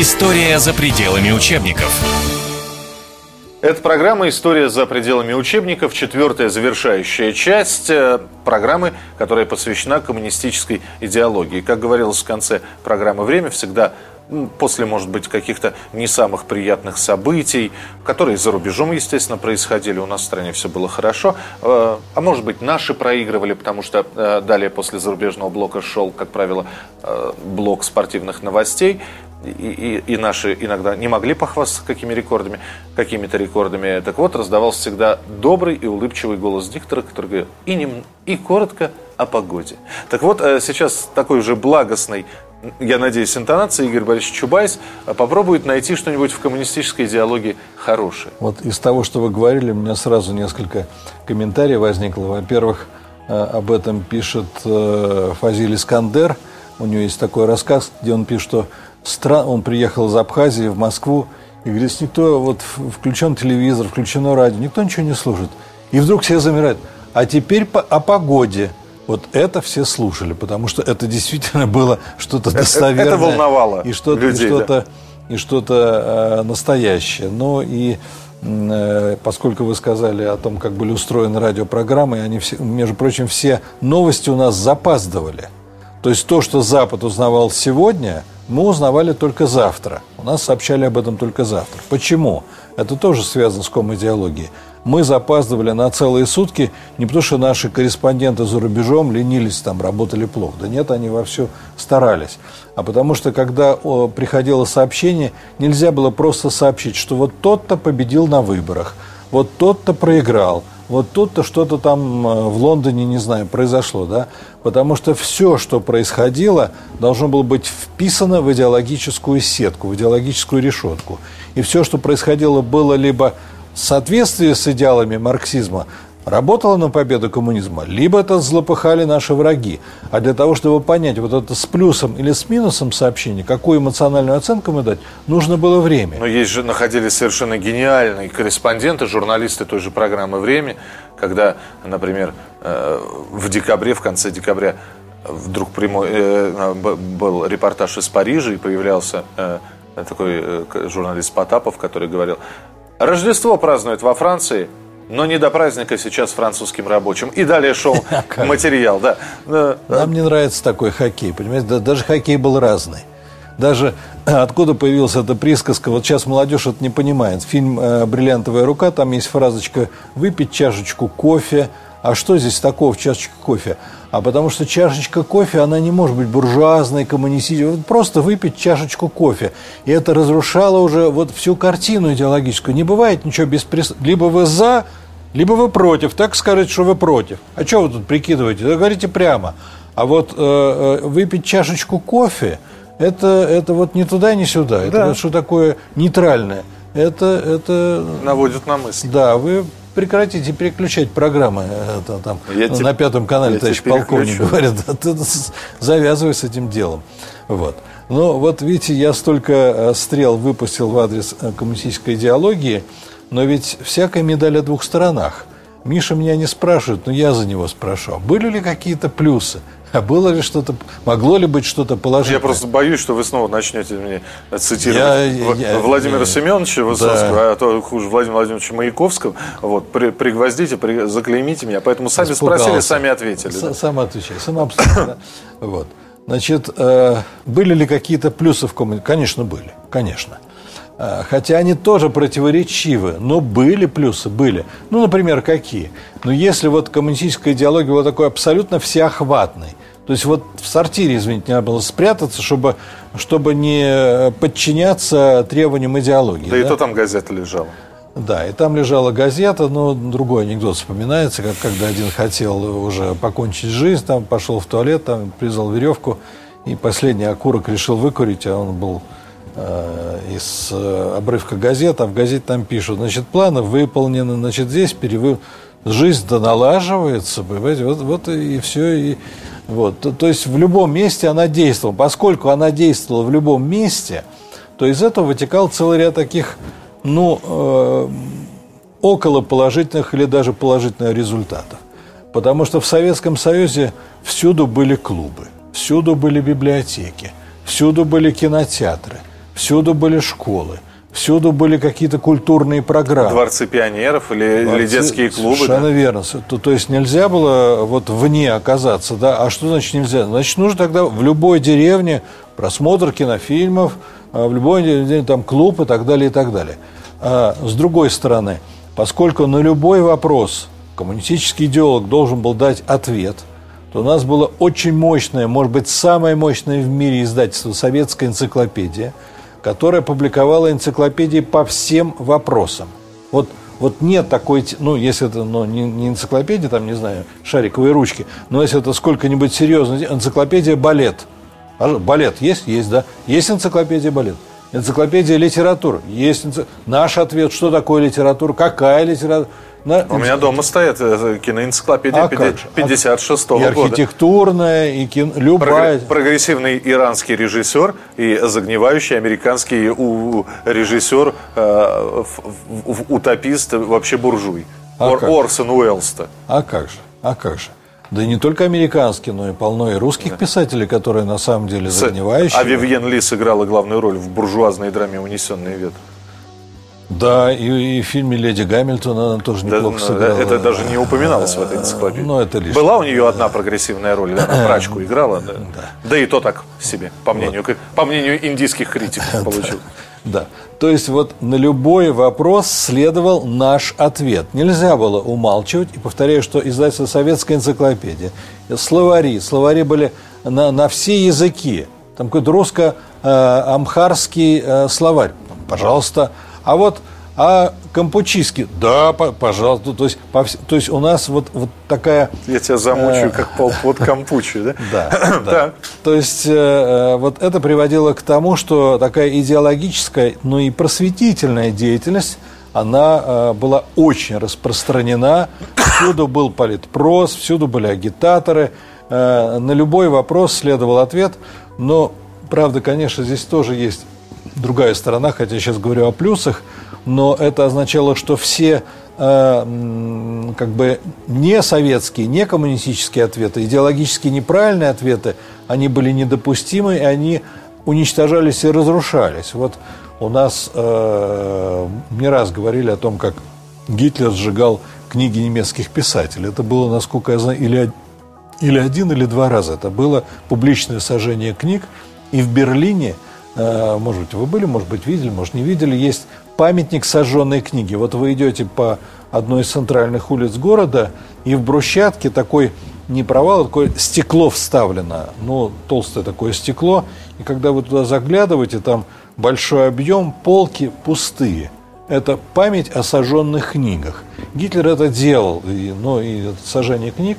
История за пределами учебников. Это программа «История за пределами учебников», четвертая завершающая часть э, программы, которая посвящена коммунистической идеологии. Как говорилось в конце программы «Время», всегда после, может быть, каких-то не самых приятных событий, которые за рубежом, естественно, происходили. У нас в стране все было хорошо. Э, а может быть, наши проигрывали, потому что э, далее после зарубежного блока шел, как правило, блок спортивных новостей и, и, и наши иногда не могли похвастаться какими рекордами, какими-то рекордами. Так вот, раздавался всегда добрый и улыбчивый голос диктора, который говорил и, не, и коротко о погоде. Так вот, э, сейчас такой уже благостный, я надеюсь, интонация Игорь Борисович Чубайс э, попробует найти что-нибудь в коммунистической идеологии хорошее. Вот из того, что вы говорили, у меня сразу несколько комментариев возникло. Во-первых, э, об этом пишет Фазиль Искандер. У него есть такой рассказ, где он пишет, что стран, он приехал из Абхазии в Москву, и говорит, никто, вот включен телевизор, включено радио, никто ничего не слушает. И вдруг все замирают. А теперь по, о погоде. Вот это все слушали, потому что это действительно было что-то достоверное. Это волновало и что-то, людей, и что-то, да. и что-то э, настоящее. Но и э, поскольку вы сказали о том, как были устроены радиопрограммы, они все, между прочим, все новости у нас запаздывали. То есть то, что Запад узнавал сегодня – мы узнавали только завтра. У нас сообщали об этом только завтра. Почему? Это тоже связано с ком-идеологией. Мы запаздывали на целые сутки не потому, что наши корреспонденты за рубежом ленились там, работали плохо. Да нет, они вовсю старались. А потому что, когда приходило сообщение, нельзя было просто сообщить, что вот тот-то победил на выборах, вот тот-то проиграл – вот тут-то что-то там э, в Лондоне, не знаю, произошло, да? Потому что все, что происходило, должно было быть вписано в идеологическую сетку, в идеологическую решетку. И все, что происходило, было либо в соответствии с идеалами марксизма, работала на победу коммунизма, либо это злопыхали наши враги. А для того, чтобы понять вот это с плюсом или с минусом сообщение, какую эмоциональную оценку мы дать, нужно было время. Но есть же находились совершенно гениальные корреспонденты, журналисты той же программы «Время», когда, например, э, в декабре, в конце декабря вдруг прямой, э, был репортаж из Парижа и появлялся э, такой журналист Потапов, который говорил, Рождество празднуют во Франции – но не до праздника сейчас французским рабочим. И далее шел материал, да. Нам не нравится такой хоккей, понимаете? Даже хоккей был разный. Даже откуда появилась эта присказка, вот сейчас молодежь это не понимает. Фильм э, «Бриллиантовая рука», там есть фразочка «выпить чашечку кофе». А что здесь такого в чашечке кофе? А потому что чашечка кофе, она не может быть буржуазной, коммунистической. Просто выпить чашечку кофе. И это разрушало уже вот всю картину идеологическую. Не бывает ничего без прис... Либо вы за, либо вы против. Так скажите, что вы против. А что вы тут прикидываете? Да говорите прямо. А вот э, э, выпить чашечку кофе, это, это вот не туда, не сюда. Это вот что такое нейтральное. Это, это... Наводит на мысль. Да, вы прекратите переключать программы это, там, я на пятом канале, товарищ полковник говорит, завязывай с этим делом. Вот. Но вот видите, я столько э, стрел выпустил в адрес э, коммунистической идеологии, но ведь всякая медаль о двух сторонах. Миша меня не спрашивает, но я за него спрашиваю. Были ли какие-то плюсы? А было ли что-то, могло ли быть что-то положительное? Я просто боюсь, что вы снова начнете мне цитировать я, я, Владимира я, Семеновича Высоцкого, да. а то хуже Владимира Владимировича Маяковского. Вот, при, пригвоздите, при, заклеймите меня. Поэтому сами Испугался. спросили, сами ответили. С, да. Сам отвечай, сам абсолютно. Вот. Значит, э, были ли какие-то плюсы в коммуникации? Конечно, были, конечно. А, хотя они тоже противоречивы, но были плюсы, были. Ну, например, какие? Ну, если вот коммунистическая идеология была такой абсолютно всеохватной, то есть вот в сортире, извините, надо было спрятаться, чтобы, чтобы не подчиняться требованиям идеологии. Да, да? и то там газета лежала. Да, и там лежала газета, но другой анекдот вспоминается, как когда один хотел уже покончить жизнь, там пошел в туалет, там призвал веревку, и последний окурок решил выкурить, а он был Э, из э, обрывка газет, а в газете там пишут, значит, планы выполнены, значит, здесь перевы... жизнь-то налаживается, понимаете, вот, вот и все, и вот, то, то есть в любом месте она действовала, поскольку она действовала в любом месте, то из этого вытекал целый ряд таких, ну, э, около положительных или даже положительных результатов. Потому что в Советском Союзе всюду были клубы, всюду были библиотеки, всюду были кинотеатры, всюду были школы, всюду были какие-то культурные программы. Дворцы пионеров или, Дворцы, или детские клубы. Совершенно да? верно. То, то есть нельзя было вот вне оказаться, да? А что значит нельзя? Значит, нужно тогда в любой деревне просмотр кинофильмов, а в любой деревне там клуб и так далее, и так далее. А с другой стороны, поскольку на любой вопрос коммунистический идеолог должен был дать ответ, то у нас было очень мощное, может быть, самое мощное в мире издательство «Советская энциклопедия», которая публиковала энциклопедии по всем вопросам. Вот, вот нет такой, ну, если это ну, не, не энциклопедия, там, не знаю, шариковые ручки, но если это сколько-нибудь серьезно, энциклопедия балет. А балет есть? Есть, да. Есть энциклопедия балет. Энциклопедия литературы. Есть энци... наш ответ, что такое литература, какая литература. На... У меня дома стоят э, киноэнциклопедия а 56 -го и года. архитектурная, и кино, любая. Прогрессивный иранский режиссер и загнивающий американский режиссер, э, утопист, вообще буржуй. А Ор, Орсон Уэллс-то. А как же, а как же. Да и не только американские, но и полно и русских да. писателей, которые на самом деле загнивающие. А Вивьен Ли сыграла главную роль в буржуазной драме «Унесенные ветром». Да, и, и в фильме «Леди Гамильтон» она тоже неплохо да, сыграла. Это даже не упоминалось в этой энциклопедии. Ну, это лишь. Была у нее одна прогрессивная роль, да, она прачку играла. Да. Да. да и то так себе, по мнению, вот. по мнению индийских критиков получил. Да. То есть вот на любой вопрос следовал наш ответ. Нельзя было умалчивать. И повторяю, что издательство «Советская энциклопедия», словари, словари были на, на все языки. Там какой-то русско-амхарский э, словарь. Пожалуйста, а вот а кампучиски, да, пожалуйста. То есть, по, то есть у нас вот, вот такая... Я тебя замучу, э, как полпот кампучи, да? Да, да. То есть э, э, вот это приводило к тому, что такая идеологическая, но и просветительная деятельность, она была очень распространена. Всюду был политпрос, всюду были агитаторы. На любой вопрос следовал ответ. Но, правда, конечно, здесь тоже есть другая сторона, хотя я сейчас говорю о плюсах, но это означало, что все э, как бы не советские, не коммунистические ответы, идеологически неправильные ответы, они были недопустимы, и они уничтожались и разрушались. Вот у нас э, не раз говорили о том, как Гитлер сжигал книги немецких писателей. Это было, насколько я знаю, или, или один, или два раза. Это было публичное сожжение книг. И в Берлине – может быть, вы были, может быть, видели, может, не видели, есть памятник сожженной книги. Вот вы идете по одной из центральных улиц города, и в брусчатке такой не провал, а такое стекло вставлено, ну, толстое такое стекло, и когда вы туда заглядываете, там большой объем, полки пустые. Это память о сожженных книгах. Гитлер это делал, и, ну, и сожжение книг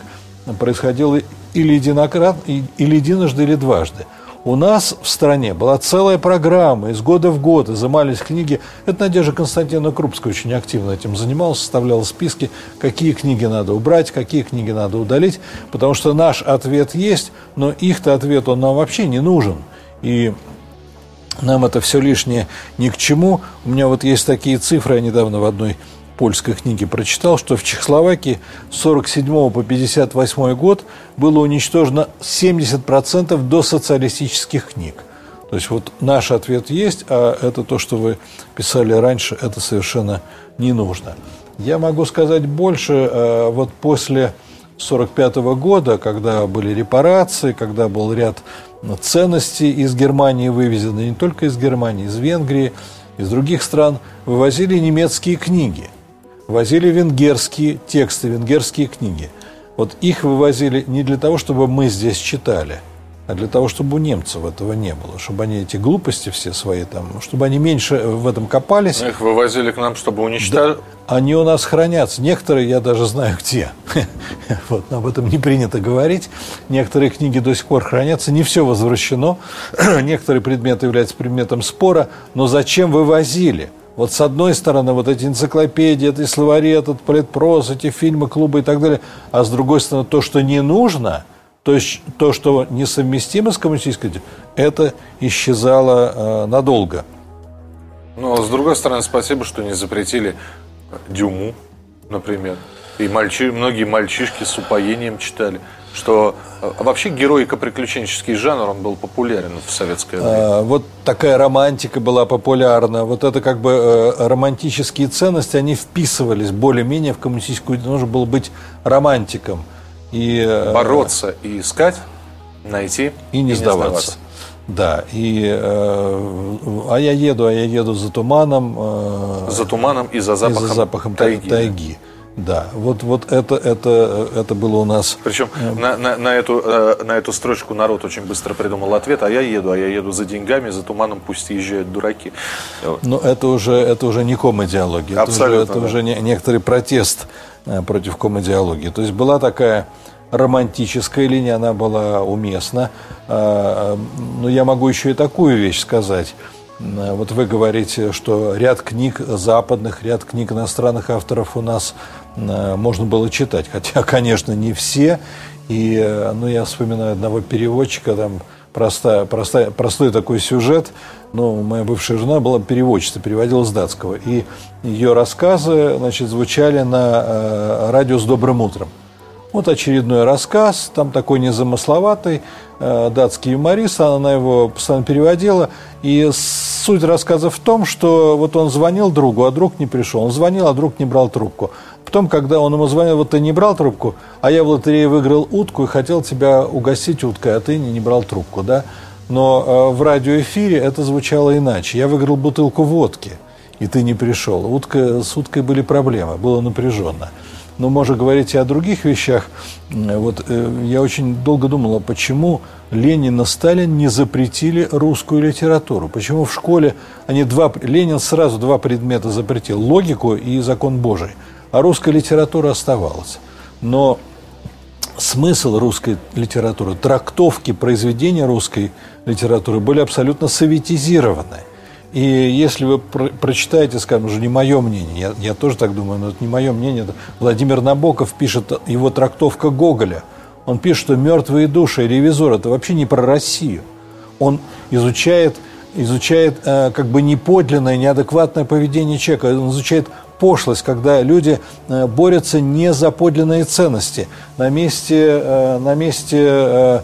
происходило или единократно, или единожды, или дважды. У нас в стране была целая программа, из года в год изымались книги. Это Надежда Константиновна Крупская очень активно этим занималась, составляла списки, какие книги надо убрать, какие книги надо удалить, потому что наш ответ есть, но их-то ответ, он нам вообще не нужен. И нам это все лишнее ни к чему. У меня вот есть такие цифры, я недавно в одной польской книге прочитал, что в Чехословакии с 47 по 58 год было уничтожено 70% до социалистических книг. То есть вот наш ответ есть, а это то, что вы писали раньше, это совершенно не нужно. Я могу сказать больше, э, вот после 1945 года, когда были репарации, когда был ряд ценностей из Германии вывезены, не только из Германии, из Венгрии, из других стран, вывозили немецкие книги – возили венгерские тексты, венгерские книги. Вот их вывозили не для того, чтобы мы здесь читали, а для того, чтобы у немцев этого не было, чтобы они эти глупости все свои там, чтобы они меньше в этом копались. Их вывозили к нам, чтобы уничтожить. Да, они у нас хранятся. Некоторые я даже знаю где. Вот, об этом не принято говорить. Некоторые книги до сих пор хранятся. Не все возвращено. Некоторые предметы являются предметом спора. Но зачем вывозили? Вот с одной стороны, вот эти энциклопедии, эти словари, этот политпрос, эти фильмы, клубы и так далее, а с другой стороны, то, что не нужно, то есть то, что несовместимо с коммунистической, это исчезало э, надолго. Но с другой стороны, спасибо, что не запретили Дюму, например. И мальчи, многие мальчишки с упоением читали что э, вообще героико-приключенческий жанр, он был популярен в советское время. А, вот такая романтика была популярна. Вот это как бы э, романтические ценности, они вписывались более-менее в коммунистическую... Нужно было быть романтиком. И, э, Бороться и искать, найти и не, и сдаваться. не сдаваться. Да, и э, а я еду, а я еду за туманом. Э, за туманом и за запахом, и за запахом тайги. тайги. Да, вот, вот это, это, это было у нас. Причем на, на, на, эту, э, на эту строчку народ очень быстро придумал ответ, а я еду, а я еду за деньгами, за туманом, пусть езжают дураки. Но это уже, это уже не ком-идеология. Абсолютно. Это уже, это да. уже не, некоторый протест э, против ком-идеологии. То есть была такая романтическая линия, она была уместна. Э, но я могу еще и такую вещь сказать. Вот вы говорите, что ряд книг западных, ряд книг иностранных авторов у нас Э, можно было читать. Хотя, конечно, не все. И э, ну, я вспоминаю одного переводчика, там простая, простая, простой такой сюжет. Ну, моя бывшая жена была переводчица, переводила с датского. И ее рассказы значит, звучали на э, радио с добрым утром. Вот очередной рассказ, там такой незамысловатый, э, датский юморист, она его постоянно переводила. И суть рассказа в том, что вот он звонил другу, а друг не пришел. Он звонил, а друг не брал трубку. Потом, когда он ему звонил, вот ты не брал трубку, а я в лотерее выиграл утку и хотел тебя угостить уткой, а ты не, не брал трубку, да? Но э, в радиоэфире это звучало иначе. Я выиграл бутылку водки, и ты не пришел. Утка, с уткой были проблемы, было напряженно. Но можно говорить и о других вещах. Вот э, я очень долго думала, почему Ленин и Сталин не запретили русскую литературу. Почему в школе они два... Ленин сразу два предмета запретил. Логику и закон Божий а русская литература оставалась. Но смысл русской литературы, трактовки произведения русской литературы были абсолютно советизированы. И если вы про прочитаете, скажем, уже не мое мнение, я, я тоже так думаю, но это не мое мнение, это Владимир Набоков пишет его трактовка Гоголя. Он пишет, что мертвые души, ревизор, это вообще не про Россию. Он изучает, изучает э, как бы неподлинное, неадекватное поведение человека, он изучает пошлость, когда люди э, борются не за подлинные ценности. На месте, э, на месте э,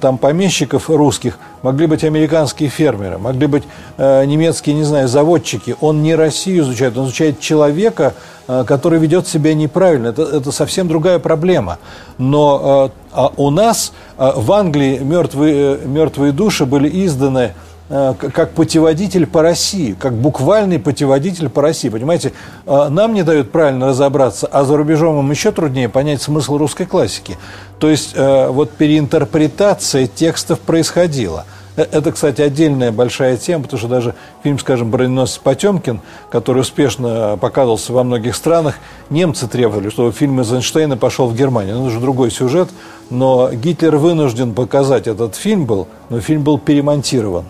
там помещиков русских могли быть американские фермеры, могли быть немецкие, не знаю, заводчики. Он не Россию изучает, он изучает человека, который ведет себя неправильно. Это, это совсем другая проблема. Но а у нас в Англии мертвые, мертвые души были изданы Э, как путеводитель по России, как буквальный путеводитель по России. Понимаете, э, нам не дают правильно разобраться, а за рубежом им еще труднее понять смысл русской классики. То есть э, вот переинтерпретация текстов происходила. Это, кстати, отдельная большая тема, потому что даже фильм, скажем, «Броненосец Потемкин», который успешно показывался во многих странах, немцы требовали, чтобы фильм из Эйнштейна пошел в Германию. Ну, это же другой сюжет, но Гитлер вынужден показать этот фильм был, но фильм был перемонтирован.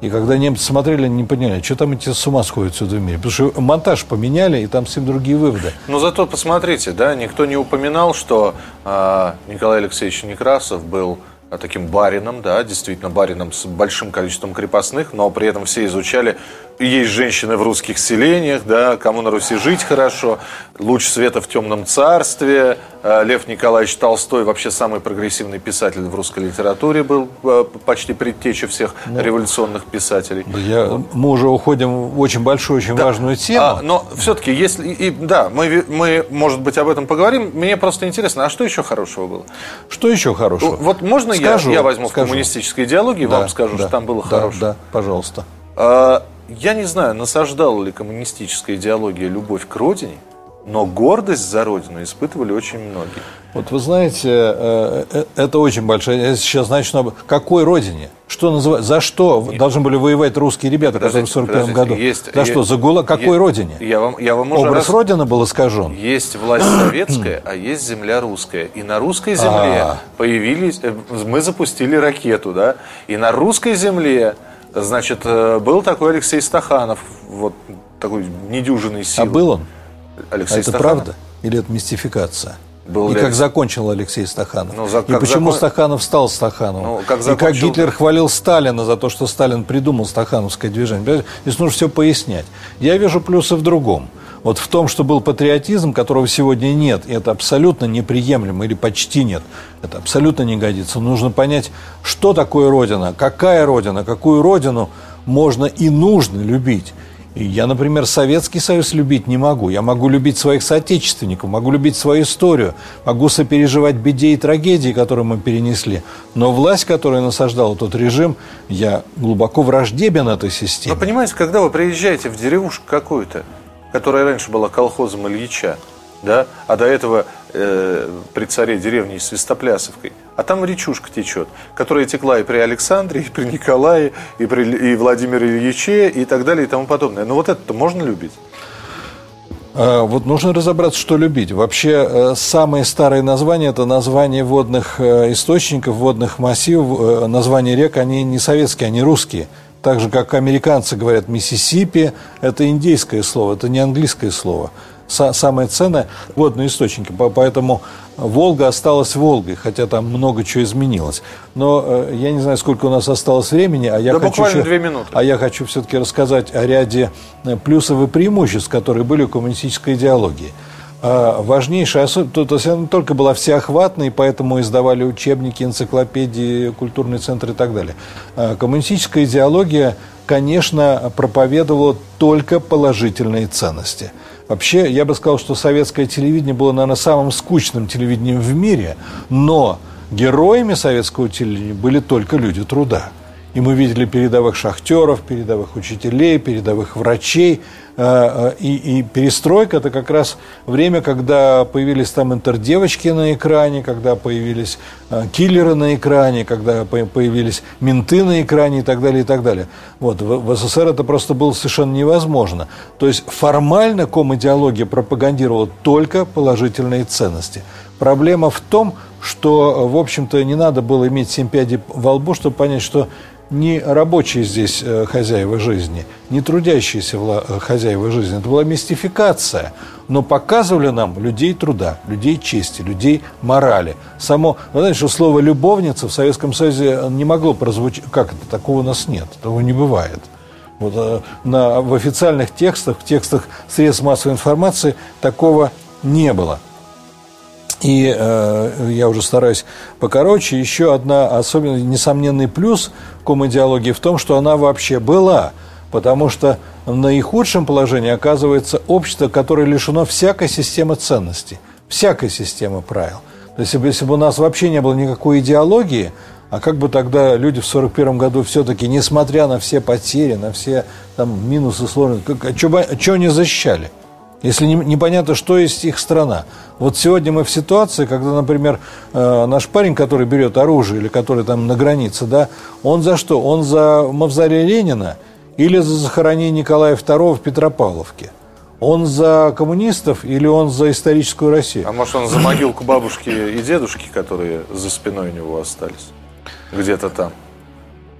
И когда немцы смотрели, они не поняли, что там эти с ума сходят сюда в мире. Потому что монтаж поменяли, и там совсем другие выводы. Но зато посмотрите, да, никто не упоминал, что э, Николай Алексеевич Некрасов был таким барином, да, действительно барином с большим количеством крепостных, но при этом все изучали есть женщины в русских селениях, да, кому на Руси жить хорошо, луч света в темном царстве, э, Лев Николаевич Толстой, вообще самый прогрессивный писатель в русской литературе был, э, почти предтеча всех ну, революционных писателей. Я, мы уже уходим в очень большую, очень да, важную тему. А, но все-таки, если, и, да, мы, мы, может быть, об этом поговорим, мне просто интересно, а что еще хорошего было? Что еще хорошего? Вот можно скажу, я, я возьму скажу. в коммунистической идеологии, да, вам скажу, да, что там было да, хорошее? Да, пожалуйста. А, я не знаю, насаждала ли коммунистическая идеология любовь к родине, но гордость за родину испытывали очень многие. Вот вы знаете, э, э, это очень большая. Я сейчас начну. Какой родине? Что называть? За что Нет. должны были воевать русские ребята, которые в 41 году? Есть, за есть, что? За гула? Какой есть, родине? Я вам, я вам Образ раз... Родины был искажен. Есть власть советская, а есть земля русская. И на русской земле А-а-а. появились... Э, мы запустили ракету, да? И на русской земле Значит, э, был такой Алексей Стаханов, вот такой недюжинный сил. А был он? Алексей а это Стаханов? правда? Или это мистификация? Был и как Алекс... закончил Алексей Стаханов. Ну, за, и почему закон... Стаханов стал Стахановым. Ну, как закончил... И как Гитлер хвалил Сталина за то, что Сталин придумал стахановское движение. Здесь нужно все пояснять. Я вижу плюсы в другом. Вот в том, что был патриотизм, которого сегодня нет, и это абсолютно неприемлемо или почти нет, это абсолютно не годится. Нужно понять, что такое Родина, какая Родина, какую Родину можно и нужно любить. Я, например, Советский Союз любить не могу. Я могу любить своих соотечественников, могу любить свою историю, могу сопереживать беде и трагедии, которые мы перенесли. Но власть, которая насаждала тот режим, я глубоко враждебен этой системе. Но понимаете, когда вы приезжаете в деревушку какую-то, которая раньше была колхозом Ильича, да, а до этого э, при царе деревни Свистоплясовкой, а там речушка течет, которая текла и при Александре, и при Николае, и при и Владимире Ильиче, и так далее, и тому подобное. Но вот это можно любить? А, вот нужно разобраться, что любить. Вообще, э, самые старые названия – это названия водных э, источников, водных массивов, э, названия рек, они не советские, они русские. Так же, как американцы говорят «Миссисипи», это индейское слово, это не английское слово самое ценное – водные источники. Поэтому Волга осталась Волгой, хотя там много чего изменилось. Но э, я не знаю, сколько у нас осталось времени, а я да хочу, еще, две минуты. а я хочу все-таки рассказать о ряде э, плюсов и преимуществ, которые были у коммунистической идеологии. А важнейшая особенность, то есть она только была всеохватной, поэтому издавали учебники, энциклопедии, культурный центр и так далее. А коммунистическая идеология, конечно, проповедовала только положительные ценности – Вообще, я бы сказал, что советское телевидение было, наверное, самым скучным телевидением в мире, но героями советского телевидения были только люди труда. И мы видели передовых шахтеров, передовых учителей, передовых врачей. Э, э, и, и перестройка – это как раз время, когда появились там интердевочки на экране, когда появились э, киллеры на экране, когда появились менты на экране и так далее, и так далее. Вот, в, СССР это просто было совершенно невозможно. То есть формально ком-идеология пропагандировала только положительные ценности. Проблема в том, что, в общем-то, не надо было иметь семь пядей во лбу, чтобы понять, что не рабочие здесь э, хозяева жизни, не трудящиеся э, хозяева жизни. Это была мистификация. Но показывали нам людей труда, людей чести, людей морали. Само, вы знаете, что слово «любовница» в Советском Союзе не могло прозвучать. Как это? Такого у нас нет. Того не бывает. Вот, э, на, в официальных текстах, в текстах средств массовой информации такого не было. И э, я уже стараюсь покороче. Еще одна особенно несомненный плюс ком-идеологии в том, что она вообще была. Потому что в наихудшем положении оказывается общество, которое лишено всякой системы ценностей, всякой системы правил. То есть, если бы у нас вообще не было никакой идеологии, а как бы тогда люди в 1941 году все-таки, несмотря на все потери, на все там, минусы, сложности, как, а что, а что они защищали? Если непонятно, что есть их страна. Вот сегодня мы в ситуации, когда, например, э, наш парень, который берет оружие или который там на границе, да, он за что? Он за мавзолей Ленина или за захоронение Николая II в Петропавловке? Он за коммунистов или он за историческую Россию? А может, он за могилку бабушки и дедушки, которые за спиной у него остались? Где-то там.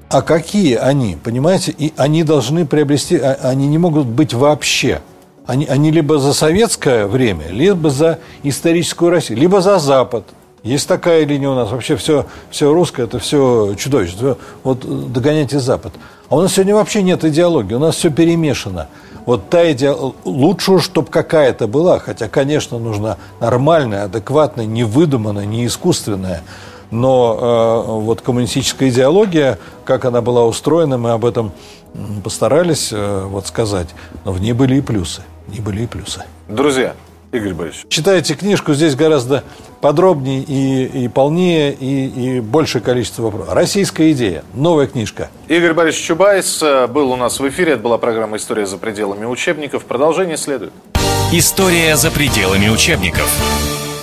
А какие они, понимаете? И они должны приобрести, а, они не могут быть вообще они, они либо за советское время, либо за историческую Россию, либо за Запад. Есть такая линия у нас. Вообще все, все русское, это все чудовищно. Вот догоняйте Запад. А у нас сегодня вообще нет идеологии. У нас все перемешано. Вот та идея... Лучше, чтобы какая-то была. Хотя, конечно, нужна нормальная, адекватная, не выдуманная, не искусственная. Но э, вот коммунистическая идеология, как она была устроена, мы об этом постарались э, вот сказать. Но в ней были и плюсы и были и плюсы. Друзья, Игорь Борисович. Читайте книжку, здесь гораздо подробнее и, и полнее, и, и большее количество вопросов. «Российская идея». Новая книжка. Игорь Борисович Чубайс э, был у нас в эфире. Это была программа «История за пределами учебников». Продолжение следует. История за пределами учебников.